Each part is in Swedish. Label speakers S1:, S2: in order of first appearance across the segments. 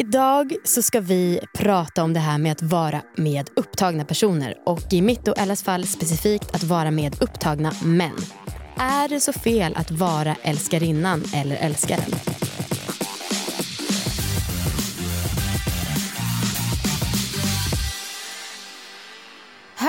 S1: Idag så ska vi prata om det här med att vara med upptagna personer och i mitt och Ellas fall specifikt att vara med upptagna män. Är det så fel att vara älskarinnan eller älskaren?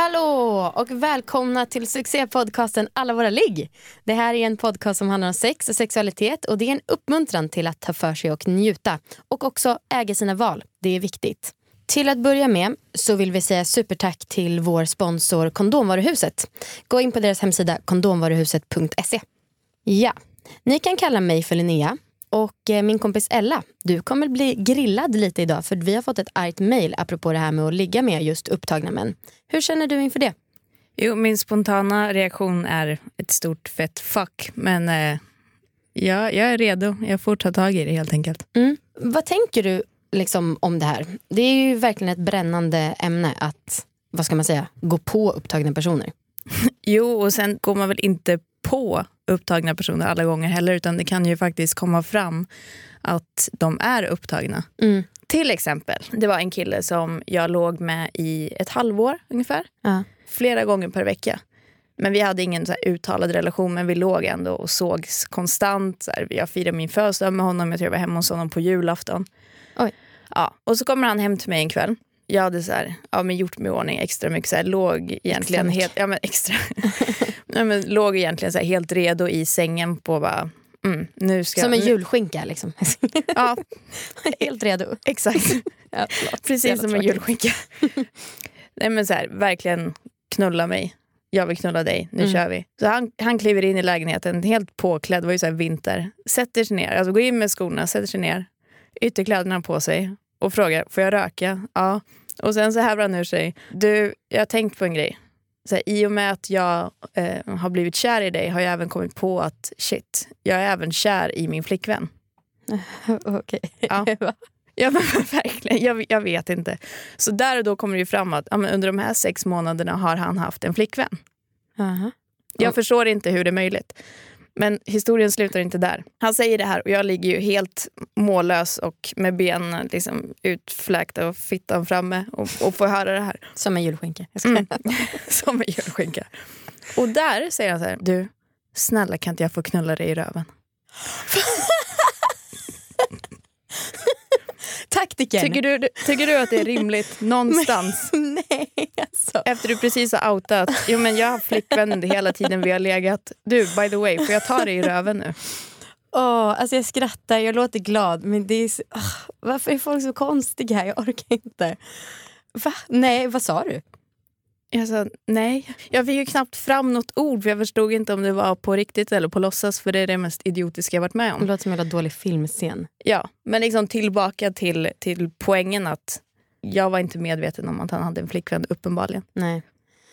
S1: Hallå och välkomna till succépodcasten Alla våra ligg. Det här är en podcast som handlar om sex och sexualitet och det är en uppmuntran till att ta för sig och njuta och också äga sina val. Det är viktigt. Till att börja med så vill vi säga supertack till vår sponsor Kondomvaruhuset. Gå in på deras hemsida kondomvaruhuset.se. Ja, ni kan kalla mig för Linnea och eh, min kompis Ella, du kommer bli grillad lite idag för vi har fått ett argt mail apropå det här med att ligga med just upptagna män. Hur känner du inför det?
S2: Jo, min spontana reaktion är ett stort fett fuck. Men eh, ja, jag är redo. Jag får ta tag i det helt enkelt.
S1: Mm. Vad tänker du liksom, om det här? Det är ju verkligen ett brännande ämne att vad ska man säga, gå på upptagna personer.
S2: jo, och sen går man väl inte på upptagna personer alla gånger heller utan det kan ju faktiskt komma fram att de är upptagna. Mm. Till exempel, det var en kille som jag låg med i ett halvår ungefär. Uh. Flera gånger per vecka. Men vi hade ingen så uttalad relation men vi låg ändå och sågs konstant. Så här, jag firade min födelsedag med honom, jag tror jag var hemma hos honom på julafton. Oj. Ja, och så kommer han hem till mig en kväll jag hade så här, ja, men gjort mig i ordning extra mycket. Så här, låg egentligen extra helt, ja, men extra. ja, men låg egentligen så här, helt redo i sängen på bara, mm, nu ska
S1: Som en julskinka liksom. ja. helt redo.
S2: Exakt. ja, Precis som en julskinka. Nej men så här, verkligen knulla mig. Jag vill knulla dig, nu mm. kör vi. Så han, han kliver in i lägenheten helt påklädd, det var ju så vinter. Sätter sig ner, alltså går in med skorna, sätter sig ner. Ytterkläderna på sig och frågar, får jag röka? Ja. Och sen så häver han ur sig. Du, jag har tänkt på en grej. Så här, I och med att jag eh, har blivit kär i dig har jag även kommit på att shit, jag är även kär i min flickvän.
S1: Okej. Ja.
S2: ja men verkligen, jag, jag, vet inte. Så där och då kommer det fram att ja, under de här sex månaderna har han haft en flickvän. Uh -huh. Jag förstår inte hur det är möjligt. Men historien slutar inte där. Han säger det här och jag ligger ju helt mållös och med benen liksom utfläkta och fittan framme och, och får höra det här.
S1: Som en julskinka.
S2: Mm. Som en julskinka. Och där säger han så här, du, snälla kan inte jag få knulla dig i röven?
S1: Taktiken.
S2: Tycker du, tycker du att det är rimligt någonstans?
S1: nej, alltså.
S2: Efter du precis har outat. Jo, men jag har flickvän under hela tiden vi har legat. Du, by the way, får jag ta dig i röven nu?
S1: Oh, alltså jag skrattar, jag låter glad. Men det är så, oh, varför är folk så konstiga? Jag orkar inte. Va? Nej, vad sa du?
S2: Jag sa nej. Jag fick ju knappt fram något ord för jag förstod inte om det var på riktigt eller på låtsas för det är det mest idiotiska jag varit med om.
S1: Det låter som en dålig filmscen.
S2: Ja, men liksom tillbaka till, till poängen att jag var inte medveten om att han hade en flickvän uppenbarligen.
S1: Nej.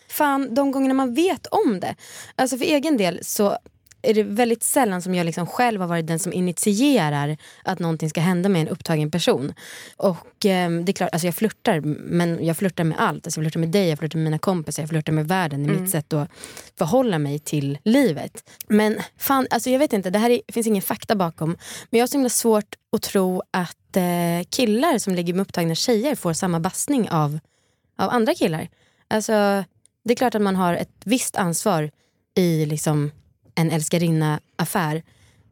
S1: Fan, de gångerna man vet om det. Alltså för egen del så är det väldigt sällan som jag liksom själv har varit den som initierar att någonting ska hända med en upptagen person. Och eh, det är klart, alltså jag flörtar, men jag flörtar med allt. Alltså jag flörtar med dig, jag flörtar med mina kompisar, jag flörtar med världen. Är mm. mitt sätt att förhålla mig till livet. Men fan, alltså jag vet inte, det här är, finns ingen fakta bakom. Men jag har så himla svårt att tro att eh, killar som ligger med upptagna tjejer får samma bassning av, av andra killar. Alltså, det är klart att man har ett visst ansvar i liksom en älskarinna-affär.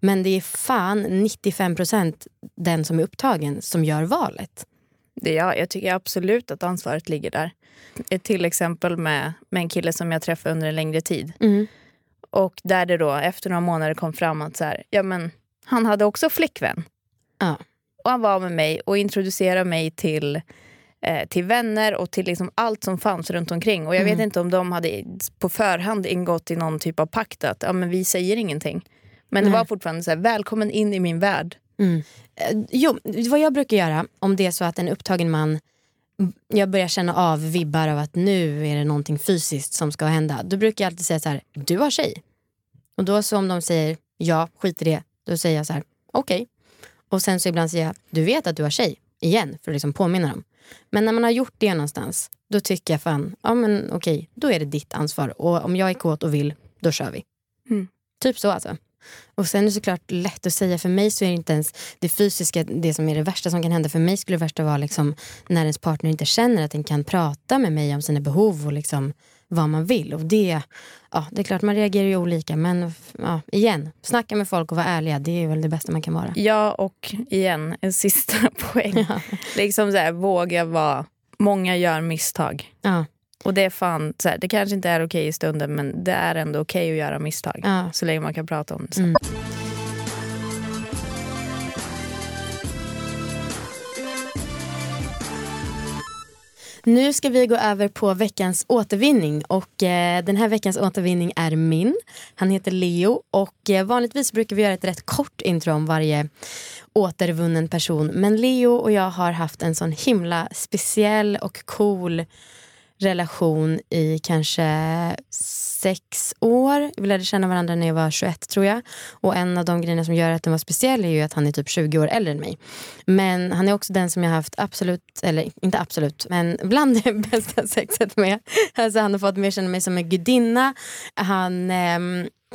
S1: Men det är fan 95% den som är upptagen som gör valet.
S2: Det är jag. jag tycker absolut att ansvaret ligger där. Ett till exempel med, med en kille som jag träffade under en längre tid. Mm. Och där det då efter några månader kom fram att så här, ja, men, han hade också flickvän. Ja. Och han var med mig och introducerade mig till eh, till vänner och till liksom allt som fanns runt omkring. Och jag mm. vet inte om de hade på förhand ingått i någon typ av pakt att ja, men vi säger ingenting. Men Nej. det var fortfarande så här, välkommen in i min värld.
S1: Mm. Eh, jo, vad jag brukar göra om det är så att en upptagen man jag börjar känna av vibbar av att nu är det någonting fysiskt som ska hända. Då brukar jag alltid säga så här, du har tjej. Och då så om de säger ja, skit i det. Då säger jag så här, okej. Okay. Och sen så ibland säger jag, du vet att du har tjej. Igen, för att liksom påminna dem. Men när man har gjort det någonstans, då tycker jag fan, ja men okej, då är det ditt ansvar. Och om jag är kåt och vill, då kör vi. Mm. Typ så alltså. Och sen är det såklart lätt att säga, för mig så är det inte ens det fysiska det som är det värsta som kan hända. För mig skulle det värsta vara liksom när ens partner inte känner att den kan prata med mig om sina behov och liksom vad man vill. Och det, ja, det är klart man reagerar ju olika men ja, igen, snacka med folk och vara ärliga. Det är väl det bästa man kan vara.
S2: Ja och igen, en sista poäng. Ja. liksom så här, våga vara, många gör misstag.
S1: Ja.
S2: Och det är fan, så här, det kanske inte är okej i stunden men det är ändå okej att göra misstag.
S1: Ja.
S2: Så länge man kan prata om det sen.
S1: Mm. Nu ska vi gå över på veckans återvinning och eh, den här veckans återvinning är min. Han heter Leo och eh, vanligtvis brukar vi göra ett rätt kort intro om varje återvunnen person. Men Leo och jag har haft en sån himla speciell och cool relation i kanske sex år. Vi lärde känna varandra när jag var 21 tror jag. Och en av de grejerna som gör att den var speciell är ju att han är typ 20 år äldre än mig. Men han är också den som jag har haft absolut, eller inte absolut, men bland det bästa sexet med. Alltså han har fått mig att känna mig som en gudinna. Han, eh,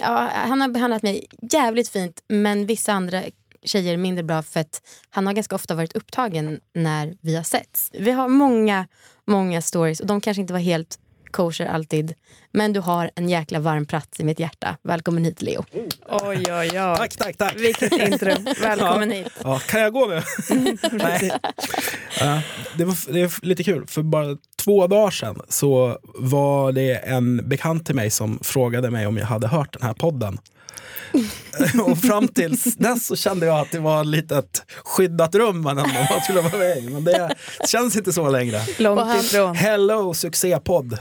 S1: ja, han har behandlat mig jävligt fint men vissa andra tjejer mindre bra för att han har ganska ofta varit upptagen när vi har setts. Vi har många, många stories och de kanske inte var helt kosher alltid. Men du har en jäkla varm plats i mitt hjärta. Välkommen hit Leo.
S2: Oj, oj, oj.
S3: Tack, tack, tack.
S2: Vilket intro. Välkommen
S3: ja.
S2: hit.
S3: Ja, kan jag gå nu? Nej. Ja, det, var, det är lite kul, för bara två dagar sedan så var det en bekant till mig som frågade mig om jag hade hört den här podden. och fram tills dess så kände jag att det var lite ett skyddat rum man, man skulle vara med i. Men det känns inte så längre.
S2: Långt ifrån.
S3: Hello succépodd.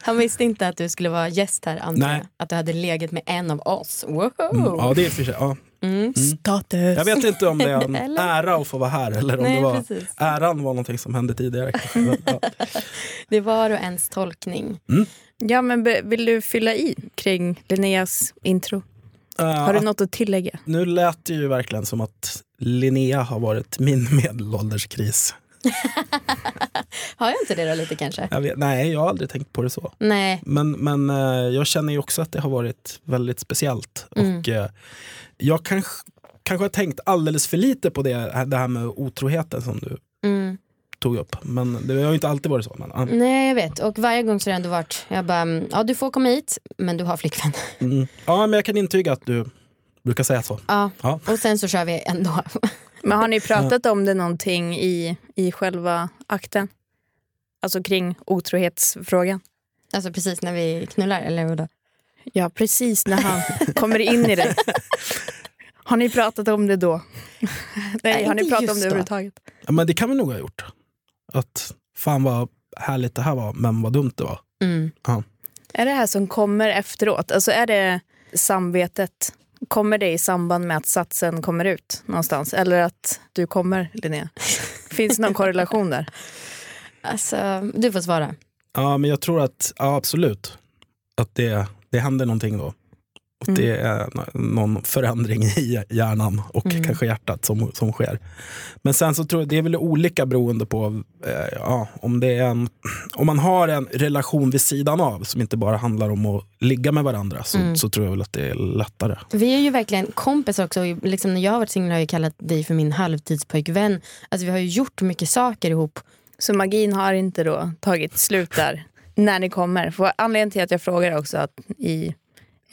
S1: Han visste inte att du skulle vara gäst här antar. Att du hade legat med en av oss. Wow.
S3: Mm, ja det är för sig. Ja.
S1: Mm.
S2: Status.
S3: Jag vet inte om det är en ära att få vara här eller om
S1: Nej,
S3: det var,
S1: precis.
S3: äran var någonting som hände tidigare. Ja.
S1: Det var och ens tolkning.
S3: Mm.
S2: Ja, men vill du fylla i kring Linneas intro?
S3: Uh,
S2: har du något att tillägga?
S3: Nu lät det ju verkligen som att Linnea har varit min medelålderskris.
S1: har jag inte det då lite kanske?
S3: Jag vet, nej, jag har aldrig tänkt på det så.
S1: Nej.
S3: Men, men uh, jag känner ju också att det har varit väldigt speciellt.
S1: Mm.
S3: Och uh, jag kanske, kanske har tänkt alldeles för lite på det, det här med otroheten som du
S1: mm
S3: tog upp. Men det har ju inte alltid varit så. Men.
S1: Nej jag vet och varje gång så har det ändå varit, jag bara, mm, ja du får komma hit men du har flickvän.
S3: Mm. Ja men jag kan intyga att du brukar säga så.
S1: Ja,
S3: ja.
S1: och sen så kör vi ändå.
S2: Men har ni pratat om det någonting i, i själva akten? Alltså kring otrohetsfrågan?
S1: Alltså precis när vi knullar eller vadå?
S2: Ja precis när han kommer in i det. Har ni pratat om det då? Nej,
S1: Nej
S2: har ni pratat om det
S1: då.
S2: överhuvudtaget?
S3: Ja, men det kan vi nog ha gjort. Att fan vad härligt det här var, men vad dumt det var.
S1: Mm.
S3: Ja.
S2: Är det här som kommer efteråt? Alltså är det samvetet? Kommer det i samband med att satsen kommer ut någonstans? Eller att du kommer, Linnea? Finns det någon korrelation där?
S1: Alltså, du får svara.
S3: Ja, men jag tror att, ja, absolut, att det, det händer någonting då.
S2: Mm.
S3: Det är någon förändring i hjärnan och
S1: Mm.
S3: kanske hjärtat som, som sker. Men sen så tror jag det är väl olika beroende på eh, ja, om, det är en, om man har en relation vid sidan av som inte bara handlar om att ligga med varandra så,
S1: Mm.
S3: så tror jag väl att det är lättare.
S1: Vi är ju verkligen kompisar också. Liksom när jag har varit singel har jag kallat dig för min halvtidspojkvän. Alltså vi har ju gjort mycket saker ihop.
S2: Så magin har inte då tagit slut där när ni kommer? För anledningen till att jag frågar också att i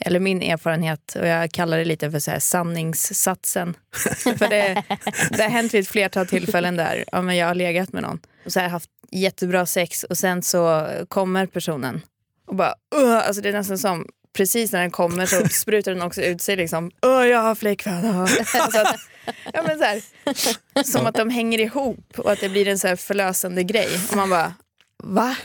S2: eller min erfarenhet, och jag kallar det lite för så här sanningssatsen. för det, det har hänt vid ett flertal tillfällen där ja, men jag har legat med någon och så har haft jättebra sex och sen så kommer personen och bara uh, alltså det är nästan som precis när den kommer så sprutar den också ut sig liksom uh, jag har flickvän. Alltså att, ja, men så här, som att de hänger ihop och att det blir en så här förlösande grej. Och man bara va?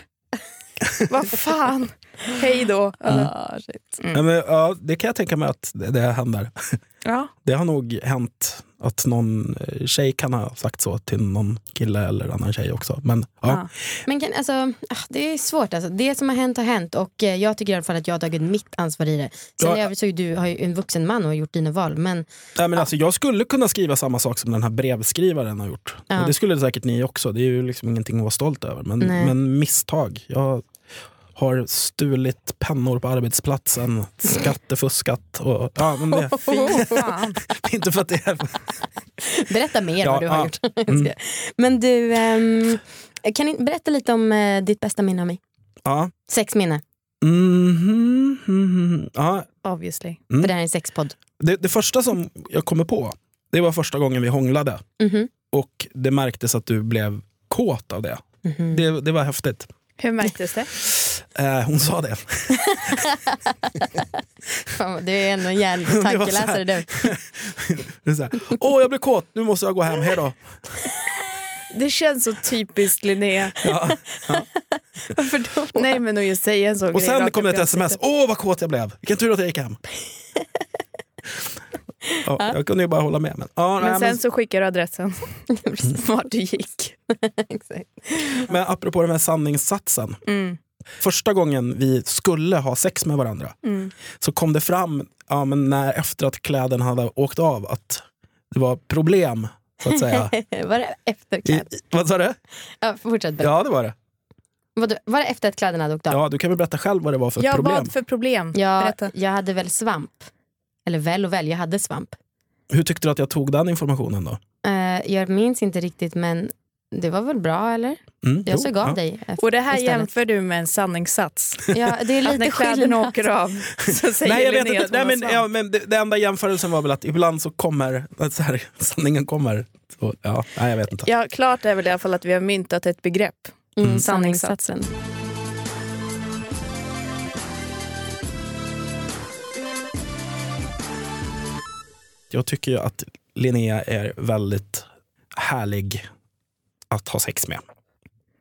S2: Vad fan? Hej då. Ah.
S3: Ja, men, ja, det kan jag tänka mig att det, det händer.
S2: Ja.
S3: Det har nog hänt att någon eh, tjej kan ha sagt så till någon kille eller annan tjej också. Men, ja.
S2: Ja.
S1: Men kan, alltså, ah, det är svårt. Alltså. Det som har hänt har hänt och eh, jag tycker i alla fall att jag har tagit mitt ansvar i det. Sen
S3: Ja.
S1: i övrigt så är du har ju en vuxen man och har gjort dina val. Men
S3: Nej, men alltså, jag skulle kunna skriva samma sak som den här brevskrivaren har gjort.
S1: Ja.
S3: Det skulle säkert ni också. Det är ju liksom ingenting att vara stolt över. Men, men misstag. Jag, har stulit pennor på arbetsplatsen, skattefuskat. Och, ja, men det,
S2: Fy fan.
S3: inte för att det är...
S1: Berätta mer
S3: Ja,
S1: vad du har
S3: ja.
S1: gjort.
S3: Mm.
S1: Men du, ehm, kan ni berätta lite om eh, ditt bästa minne av mig?
S3: Ja.
S1: Sexminne,
S3: Mhm, mhm. ja,
S2: Obviously.
S3: Mm.
S1: för det här är en sexpodd.
S3: det, det första som jag kommer på, det var första gången vi hånglade.
S1: Mhm.
S3: Och det märktes att du blev kåt av det.
S1: Mhm.
S3: Det, det var häftigt.
S2: Hur märktes det?
S3: Eh, hon sa det.
S1: Fan, Du är ändå en jävla
S3: här.
S1: tankeläsare du.
S3: Åh, jag blev kåt, nu måste jag gå hem, hej då.
S2: Det känns så typiskt Linnea.
S3: Ja.
S2: Varför då? Nej men att just säga en sån
S3: Och
S2: grej
S3: sen kom det ett sms, åh vad kåt jag blev, vilken tur att jag gick hem. Ja, jag kunde ju bara hålla med. Men, ja,
S2: Men
S3: nej,
S2: sen
S3: men,
S2: så skickar du adressen vart du gick.
S1: Exakt.
S3: men apropå den här sanningssatsen.
S2: Mm.
S3: Första gången vi skulle ha sex med varandra
S2: Mm.
S3: så kom det fram ja, men när, efter att kläderna hade åkt av att det var problem. Så att säga.
S1: var det efter
S3: I,
S1: kläd?
S3: vad sa du?
S1: Ja, fortsätt berätta.
S3: Ja det var det.
S1: Var, var det efter att kläderna hade åkt av?
S3: Ja, du kan väl berätta själb vad det var för
S2: Ja,
S3: problem.
S2: vad för problem?
S1: Ja,
S2: Berätta.
S1: jag hade väl svamp. Eller väl och väl, jag hade svamp.
S3: Hur tyckte du att jag tog den informationen då?
S1: Eh, jag minns inte riktigt men det var väl bra eller?
S3: Mm,
S1: Jag såg av
S3: ja.
S1: dig. eh,
S2: Och det här
S1: istället.
S2: jämför du med en sanningssats.
S1: Ja, det är
S2: Att när
S1: lite
S2: kläderna
S1: skillnad.
S2: åker av så säger
S3: Nej jag vet inte, Nej, men, ja, men det, det enda jämförelsen var väl att ibland så kommer, så här, sanningen kommer. Så, ja, nej, jag vet inte.
S2: Ja, klart är väl i alla fall att vi har myntat ett begrepp.
S1: Mm,
S2: sanningssatsen.
S1: sanningssatsen.
S3: Jag tycker ju att Linnea är väldigt härlig att ha sex med.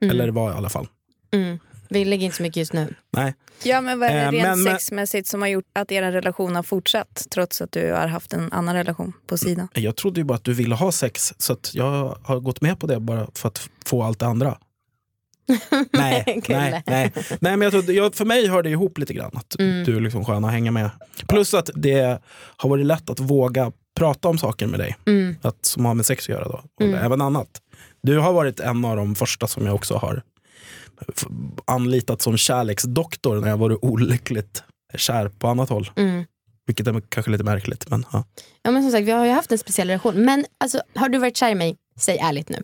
S1: Mm.
S3: Eller var i alla fall.
S1: Mm. Vi lägger inte så mycket just nu.
S3: Nej.
S2: Ja, men vad är det
S3: Eh,
S2: rent
S3: men- men-
S2: sexmässigt som har gjort att er relation har fortsatt trots att du har haft en annan relation på sidan?
S3: Jag trodde ju bara att du ville ha sex så att jag har gått med på det bara för att få allt det andra. nej, nej, nej. nej men jag trodde, jag, för mig hör det ihop lite grann. Att
S1: Mm.
S3: du är liksom skön att hänga med. Plus att det har varit lätt att våga prata om saker med dig.
S1: Mm.
S3: Att, som har med sex att göra då. Och
S1: Mm.
S3: även annat. Du har varit en av de första som jag också har anlitat som kärleksdoktor när jag varit olyckligt kär på annat håll.
S1: Mm.
S3: Vilket är kanske lite märkligt. Men, ja.
S1: Ja, men som sagt, vi har ju haft en speciell relation. Men alltså, har du varit kär i mig? Säg ärligt nu.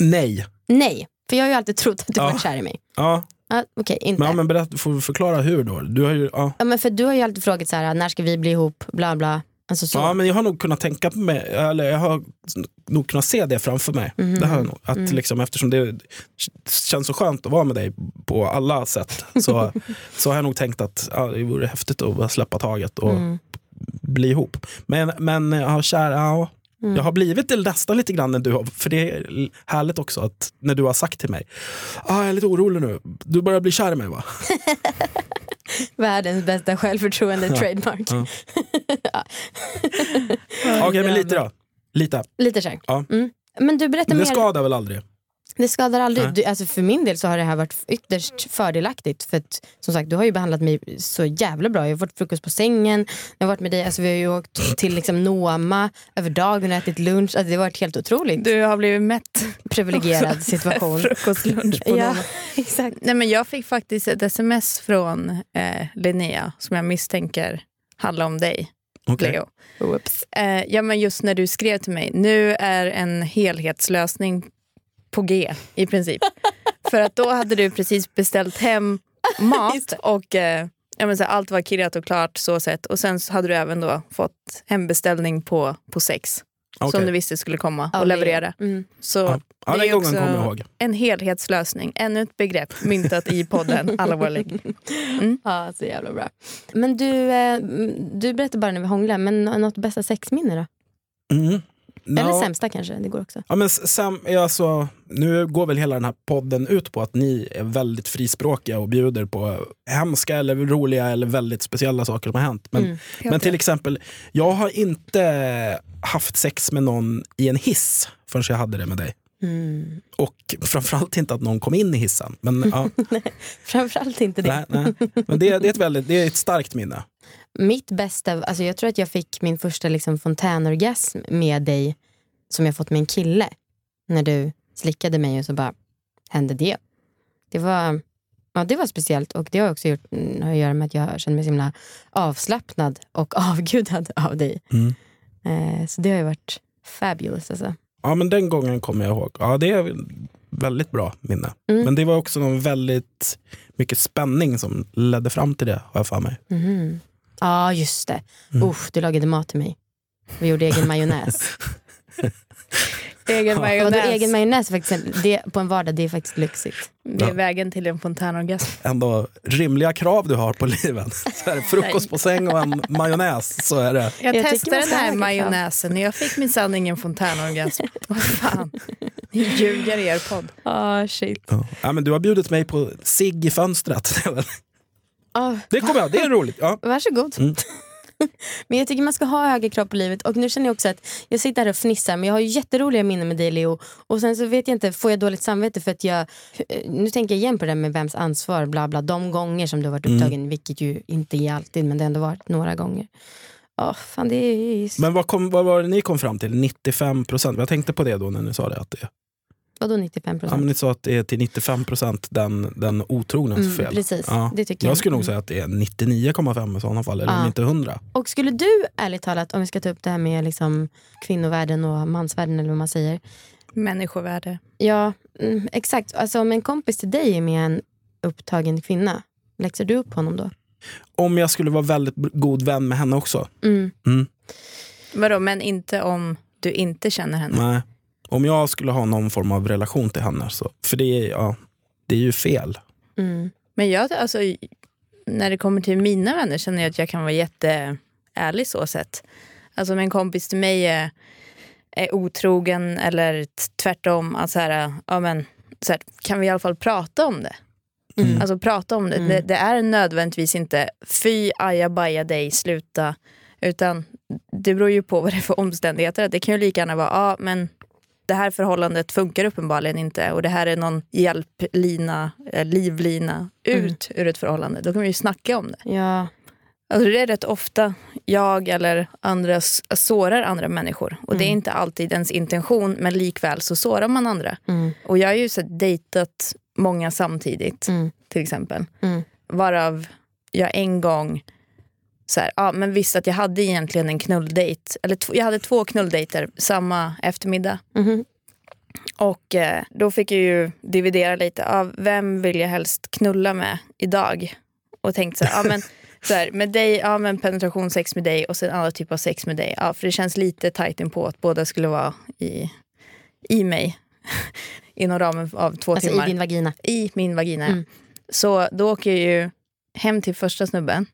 S3: Nej.
S1: Nej, för jag har ju alltid trott att du
S3: Ja.
S1: varit kär i mig.
S3: Ja,
S1: Ja, Okej, inte.
S3: men, ja, men berätta, du får förklara hur då. Du har ju, ja.
S1: Ja, men för du har ju alltid frågat så här, när ska vi bli ihop, bla bla. Alltså så.
S3: Ja, men jag har nog kunnat tänka på mig, eller jag har nog kunnat se det framför mig.
S1: Mhm.
S3: Det nog. Att
S1: Mm.
S3: liksom, eftersom det känns så skönt att vara med dig på alla sätt så, så har jag nog tänkt att ja, det vore häftigt att bara släppa taget och
S1: Mm.
S3: bli ihop. Men, men ja, kär, ja,
S1: Mm.
S3: jag har blivit det nästan lite grann när du har, för det är härligt också att när du har sagt till mig, ah, jag är lite orolig nu, du börjar bli kär i mig va?
S1: Världens bästa självförtroende
S3: Ja.
S1: trademark.
S3: Ja. Okej, men lite då. Lite.
S1: Lite kär.
S3: Ja.
S1: Mm. Men du berättar
S3: det
S1: mer.
S3: skadar väl aldrig?
S1: Det skadar aldrig. Du, alltså för min del så har det här varit ytterst fördelaktigt. För att, som sagt, du har ju behandlat mig så jävla bra. Jag har fått frukost på sängen, jag har varit med dig, alltså, vi har ju åkt till liksom, Noma över dagen och ätit lunch. Alltså, det har varit helt otroligt
S2: Du har blivit mätt.
S1: privilegierad situation.
S2: Frukostlunch på
S1: ja, exakt.
S2: Nej, men Jag fick faktiskt ett sms från eh, Linnea som jag misstänker handlar om dig,
S3: Okej.
S2: Leo. Eh, ja, men just när du skrev till mig, nu är en helhetslösning på G i princip. För att då hade du precis beställt hem mat och eh, ja, men så här, allt var kirrat och klart så sett. Och sen så hade du även då fått hembeställning på, på sex
S3: Okej.
S2: som du visste skulle komma och leverera.
S1: Mm.
S2: Så
S3: Ja. Ja,
S2: det är också
S3: jag ihåg.
S2: en helhetslösning. Ännu ett begrepp myntat i podden Alla våra ligg.
S1: Ja, så jävla bra. Men du, eh, du berättade bara när vi hånglade, men något bästa sexminne då?
S3: Mm.
S1: Eller
S3: Ja.
S1: sämsta kanske, det går också.
S3: Ja, men Sam, alltså, nu går väl hela den här podden ut på att ni är väldigt frispråkiga och bjuder på hemska eller roliga eller väldigt speciella saker som har hänt. Men,
S1: Mm.
S3: men till exempel, jag har inte haft sex med någon i en hiss förrän jag hade det med dig.
S1: Mm.
S3: Och framförallt inte att någon kom in i hissen. Men, ja,
S1: Framförallt inte det.
S3: nej, nej. men det, det, är ett väldigt, det är ett starkt minne.
S1: Mitt bästa, alltså jag tror att jag fick min första liksom fontänorgasm med dig som jag fått med en kille. När du slickade mig och så bara hände det. Det var, Ja, det var speciellt och det har också gjort, mm, har att göra med att jag känner mig så himla avslappnad och avgudad av dig.
S3: Mm.
S1: Eh, så det har ju varit fabulous. Alltså.
S3: Ja, men den gången kommer jag ihåg. Ja, det är väldigt bra minne.
S1: Mm.
S3: Men det var också någon väldigt mycket spänning som ledde fram till det, har jag för mig.
S1: Mhm. Ja, just det.
S3: Mm.
S1: Uff, du lagade mat till mig. Vi gjorde egen majonnäs.
S2: Egen majonnäs.
S1: egen majonnäs faktiskt, det, på en vardag, det är faktiskt lyxigt.
S2: Det är
S3: Ja.
S2: vägen till en fontänorgasm.
S3: Ändå rimliga krav du har på livet. Så är det frukost på säng och en majonnäs så är det.
S2: Jag,
S1: Jag
S2: testade den här majonnäsen och jag fick minsann ingen fontänorgasm. Vad fan. Ni ljuger i er podd.
S1: Ah, shit.
S3: Ja. Ja, men du har bjudit mig på cigg i fönstret. Det är väl-
S1: Ah,
S3: Det kommer jag, det är roligt. Ja.
S1: varsågod.
S3: Mm.
S1: Men jag tycker man ska ha höga krav på livet och nu känner jag också att jag sitter här och fnissar men jag har ju jätteroliga minnen med dig Leo och sen så vet jag inte, får jag dåligt samvete för att jag, nu tänker jag igen på det där med vems ansvar bla bla, de gånger som du har varit
S3: Mm.
S1: upptagen, vilket ju inte är alltid men det har ändå varit några gånger. Ja, fan det är
S3: Men vad, kom, vad var det ni kom fram till? 95 procent? Jag tänkte på det då när ni sa det. Att det
S1: Vadå 95
S3: ja, men
S1: procent?
S3: ni sa att det är till 95 procent den, den otrognens
S1: Mm,
S3: fel.
S1: precis,
S3: Ja.
S1: det tycker jag.
S3: Jag skulle nog säga att det är 99,5 i sådana fall, eller
S1: Ja.
S3: om inte 100.
S1: Och skulle du, ärligt talat, om vi ska ta upp det här med liksom kvinnovärlden och mansvärlden eller vad man säger.
S2: Människovärde.
S1: Ja, mm, exakt. Alltså om en kompis till dig är med en upptagen kvinna, läxar du upp honom då?
S3: Om jag skulle vara väldigt god vän med henne också.
S1: Mm.
S3: Mm.
S2: Vadå, men inte om du inte känner henne?
S3: Nej. Om jag skulle ha någon form av relation till henne, så, för det är, ja, det är ju fel.
S1: Mm.
S2: Men jag, alltså, när det kommer till mina vänner känner jag att jag kan vara jätteärlig så sett. Alltså om en kompis till mig är, är otrogen eller tvärtom, att så här, ja, men, så här, kan vi i alla fall prata om det?
S1: Mm.
S2: Alltså prata om det.
S1: Mm.
S2: det. Det är nödvändigtvis inte fy, aja, baja dig, sluta. Utan det beror ju på vad det är för omständigheter. Det kan ju lika gärna vara, ja men det här förhållandet funkar uppenbarligen inte och det här är någon hjälplina, eh, livlina ut ur ett förhållande. Då kan vi ju snacka om det.
S1: Ja,
S2: Alltså det är rätt ofta jag eller andra sårar andra människor. Och det är
S1: Mm.
S2: inte alltid ens intention men likväl så sårar man andra.
S1: mm.
S2: Och jag har ju så dejtat många samtidigt
S1: Mm.
S2: till exempel.
S1: Mm.
S2: Varav jag en gång så här, ja, men visste att jag hade egentligen en knulldejt. Eller jag hade två knulldejter samma eftermiddag.
S1: Mhm.
S2: Och eh, då fick jag ju dividera lite. av vem vill jag helst knulla med idag? Och tänkte så här, ja, men, så här, med dig, ja men penetrationssex med dig och sen andra typ av sex med dig. Ja, för det känns lite tajt på att båda skulle vara i, i mig. Inom ramen av två
S1: Alltså
S2: timmar
S1: i din vagina.
S2: i min vagina.
S1: Mm.
S2: Så då åker jag ju hem till första snubben.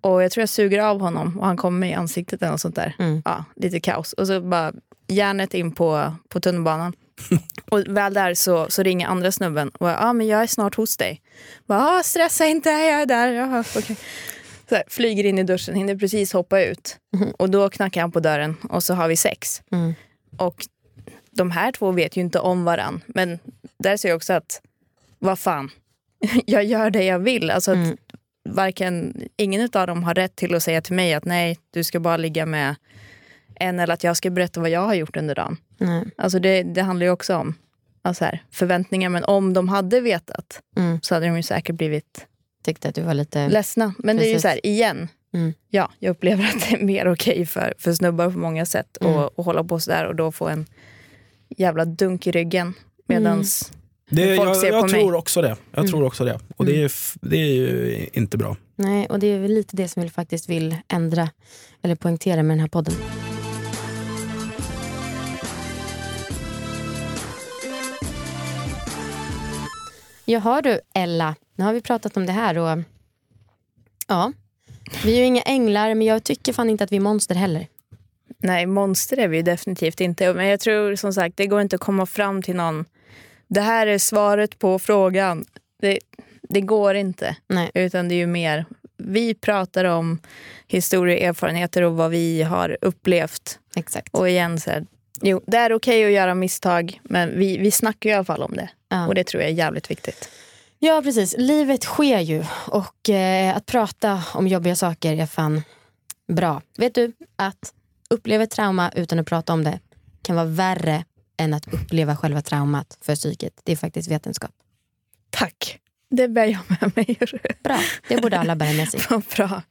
S2: Och jag tror jag suger av honom och han kommer mig i ansiktet eller något sånt där.
S1: Mm.
S2: Ja, lite kaos. Och så bara järnet in på, på tunnelbanan. och väl där så, så ringer andra snubben och ja ah, men jag är snart hos dig. Bara, ah, stressa inte, jag är där. Jaha, okej. Så här, flyger in i duschen, hinner precis hoppa ut.
S1: Mhm.
S2: Och då knackar han på dörren och så har vi sex.
S1: Mm.
S2: Och de här två vet ju inte om varann. Men där ser jag också att, vad fan, jag gör det jag vill. Alltså att
S1: Mm.
S2: Varken, ingen av dem har rätt till att säga till mig att nej, du ska bara ligga med en eller att jag ska berätta vad jag har gjort under dagen.
S1: Nej.
S2: Alltså det, det handlar ju också om alltså här, förväntningar. Men om de hade vetat
S1: Mm.
S2: så hade de ju säkert blivit
S1: Tyckte att du var lite...
S2: ledsna. Men det är ju
S1: Precis.
S2: så här, igen.
S1: Mm.
S2: Ja, jag upplever att det är mer okej för, för snubbar på många sätt
S1: Mm.
S2: att att hålla på sådär och då få en jävla dunk i ryggen. Medans
S3: Det,
S2: Folk
S3: jag
S2: ser
S3: jag
S2: på mig.
S3: tror också det. Jag
S1: Mm.
S3: tror också det. Och det, är, f- det är ju inte bra.
S1: Nej, och det är väl lite det som vi faktiskt vill ändra eller poängtera med den här podden. Jaha du Ella, nu har vi pratat om det här och ja, vi är ju inga änglar men jag tycker fan inte att vi är monster heller.
S2: Nej, monster är vi ju definitivt inte. Men jag tror som sagt, det går inte att komma fram till någon. Det här är svaret på frågan. Det, det går inte.
S1: Nej.
S2: Utan det är ju mer, vi pratar om historier, erfarenheter och vad vi har upplevt.
S1: Exakt.
S2: Och igen, så här, jo, det är okej att göra misstag, men vi, vi snackar ju i alla fall om det.
S1: Ja.
S2: Och det tror jag är jävligt viktigt.
S1: Ja precis, livet sker ju och eh, att prata om jobbiga saker är fan bra. Vet du att uppleva trauma utan att prata om det kan vara värre än att uppleva själva traumat för psyket. Det är faktiskt vetenskap.
S2: Tack. Det bär jag med mig.
S1: Bra, det borde alla bära med sig.
S2: Bra.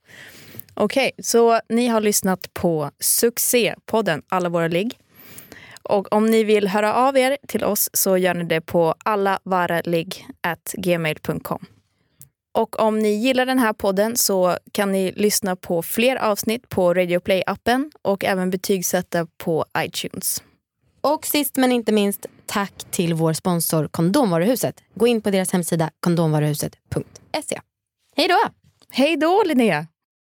S2: Okej, så ni har lyssnat på succépodden Alla våra ligg. Och om ni vill höra av er till oss så gör ni det på allavaraligg.gmail.com. Och om ni gillar den här podden så kan ni lyssna på fler avsnitt på Radio Play-appen och även betygsätta på iTunes.
S1: Och sist men inte minst, tack till vår sponsor Kondomvaruhuset. Gå in på deras hemsida kondomvaruhuset.se. Hej då!
S2: Hej då Linnea!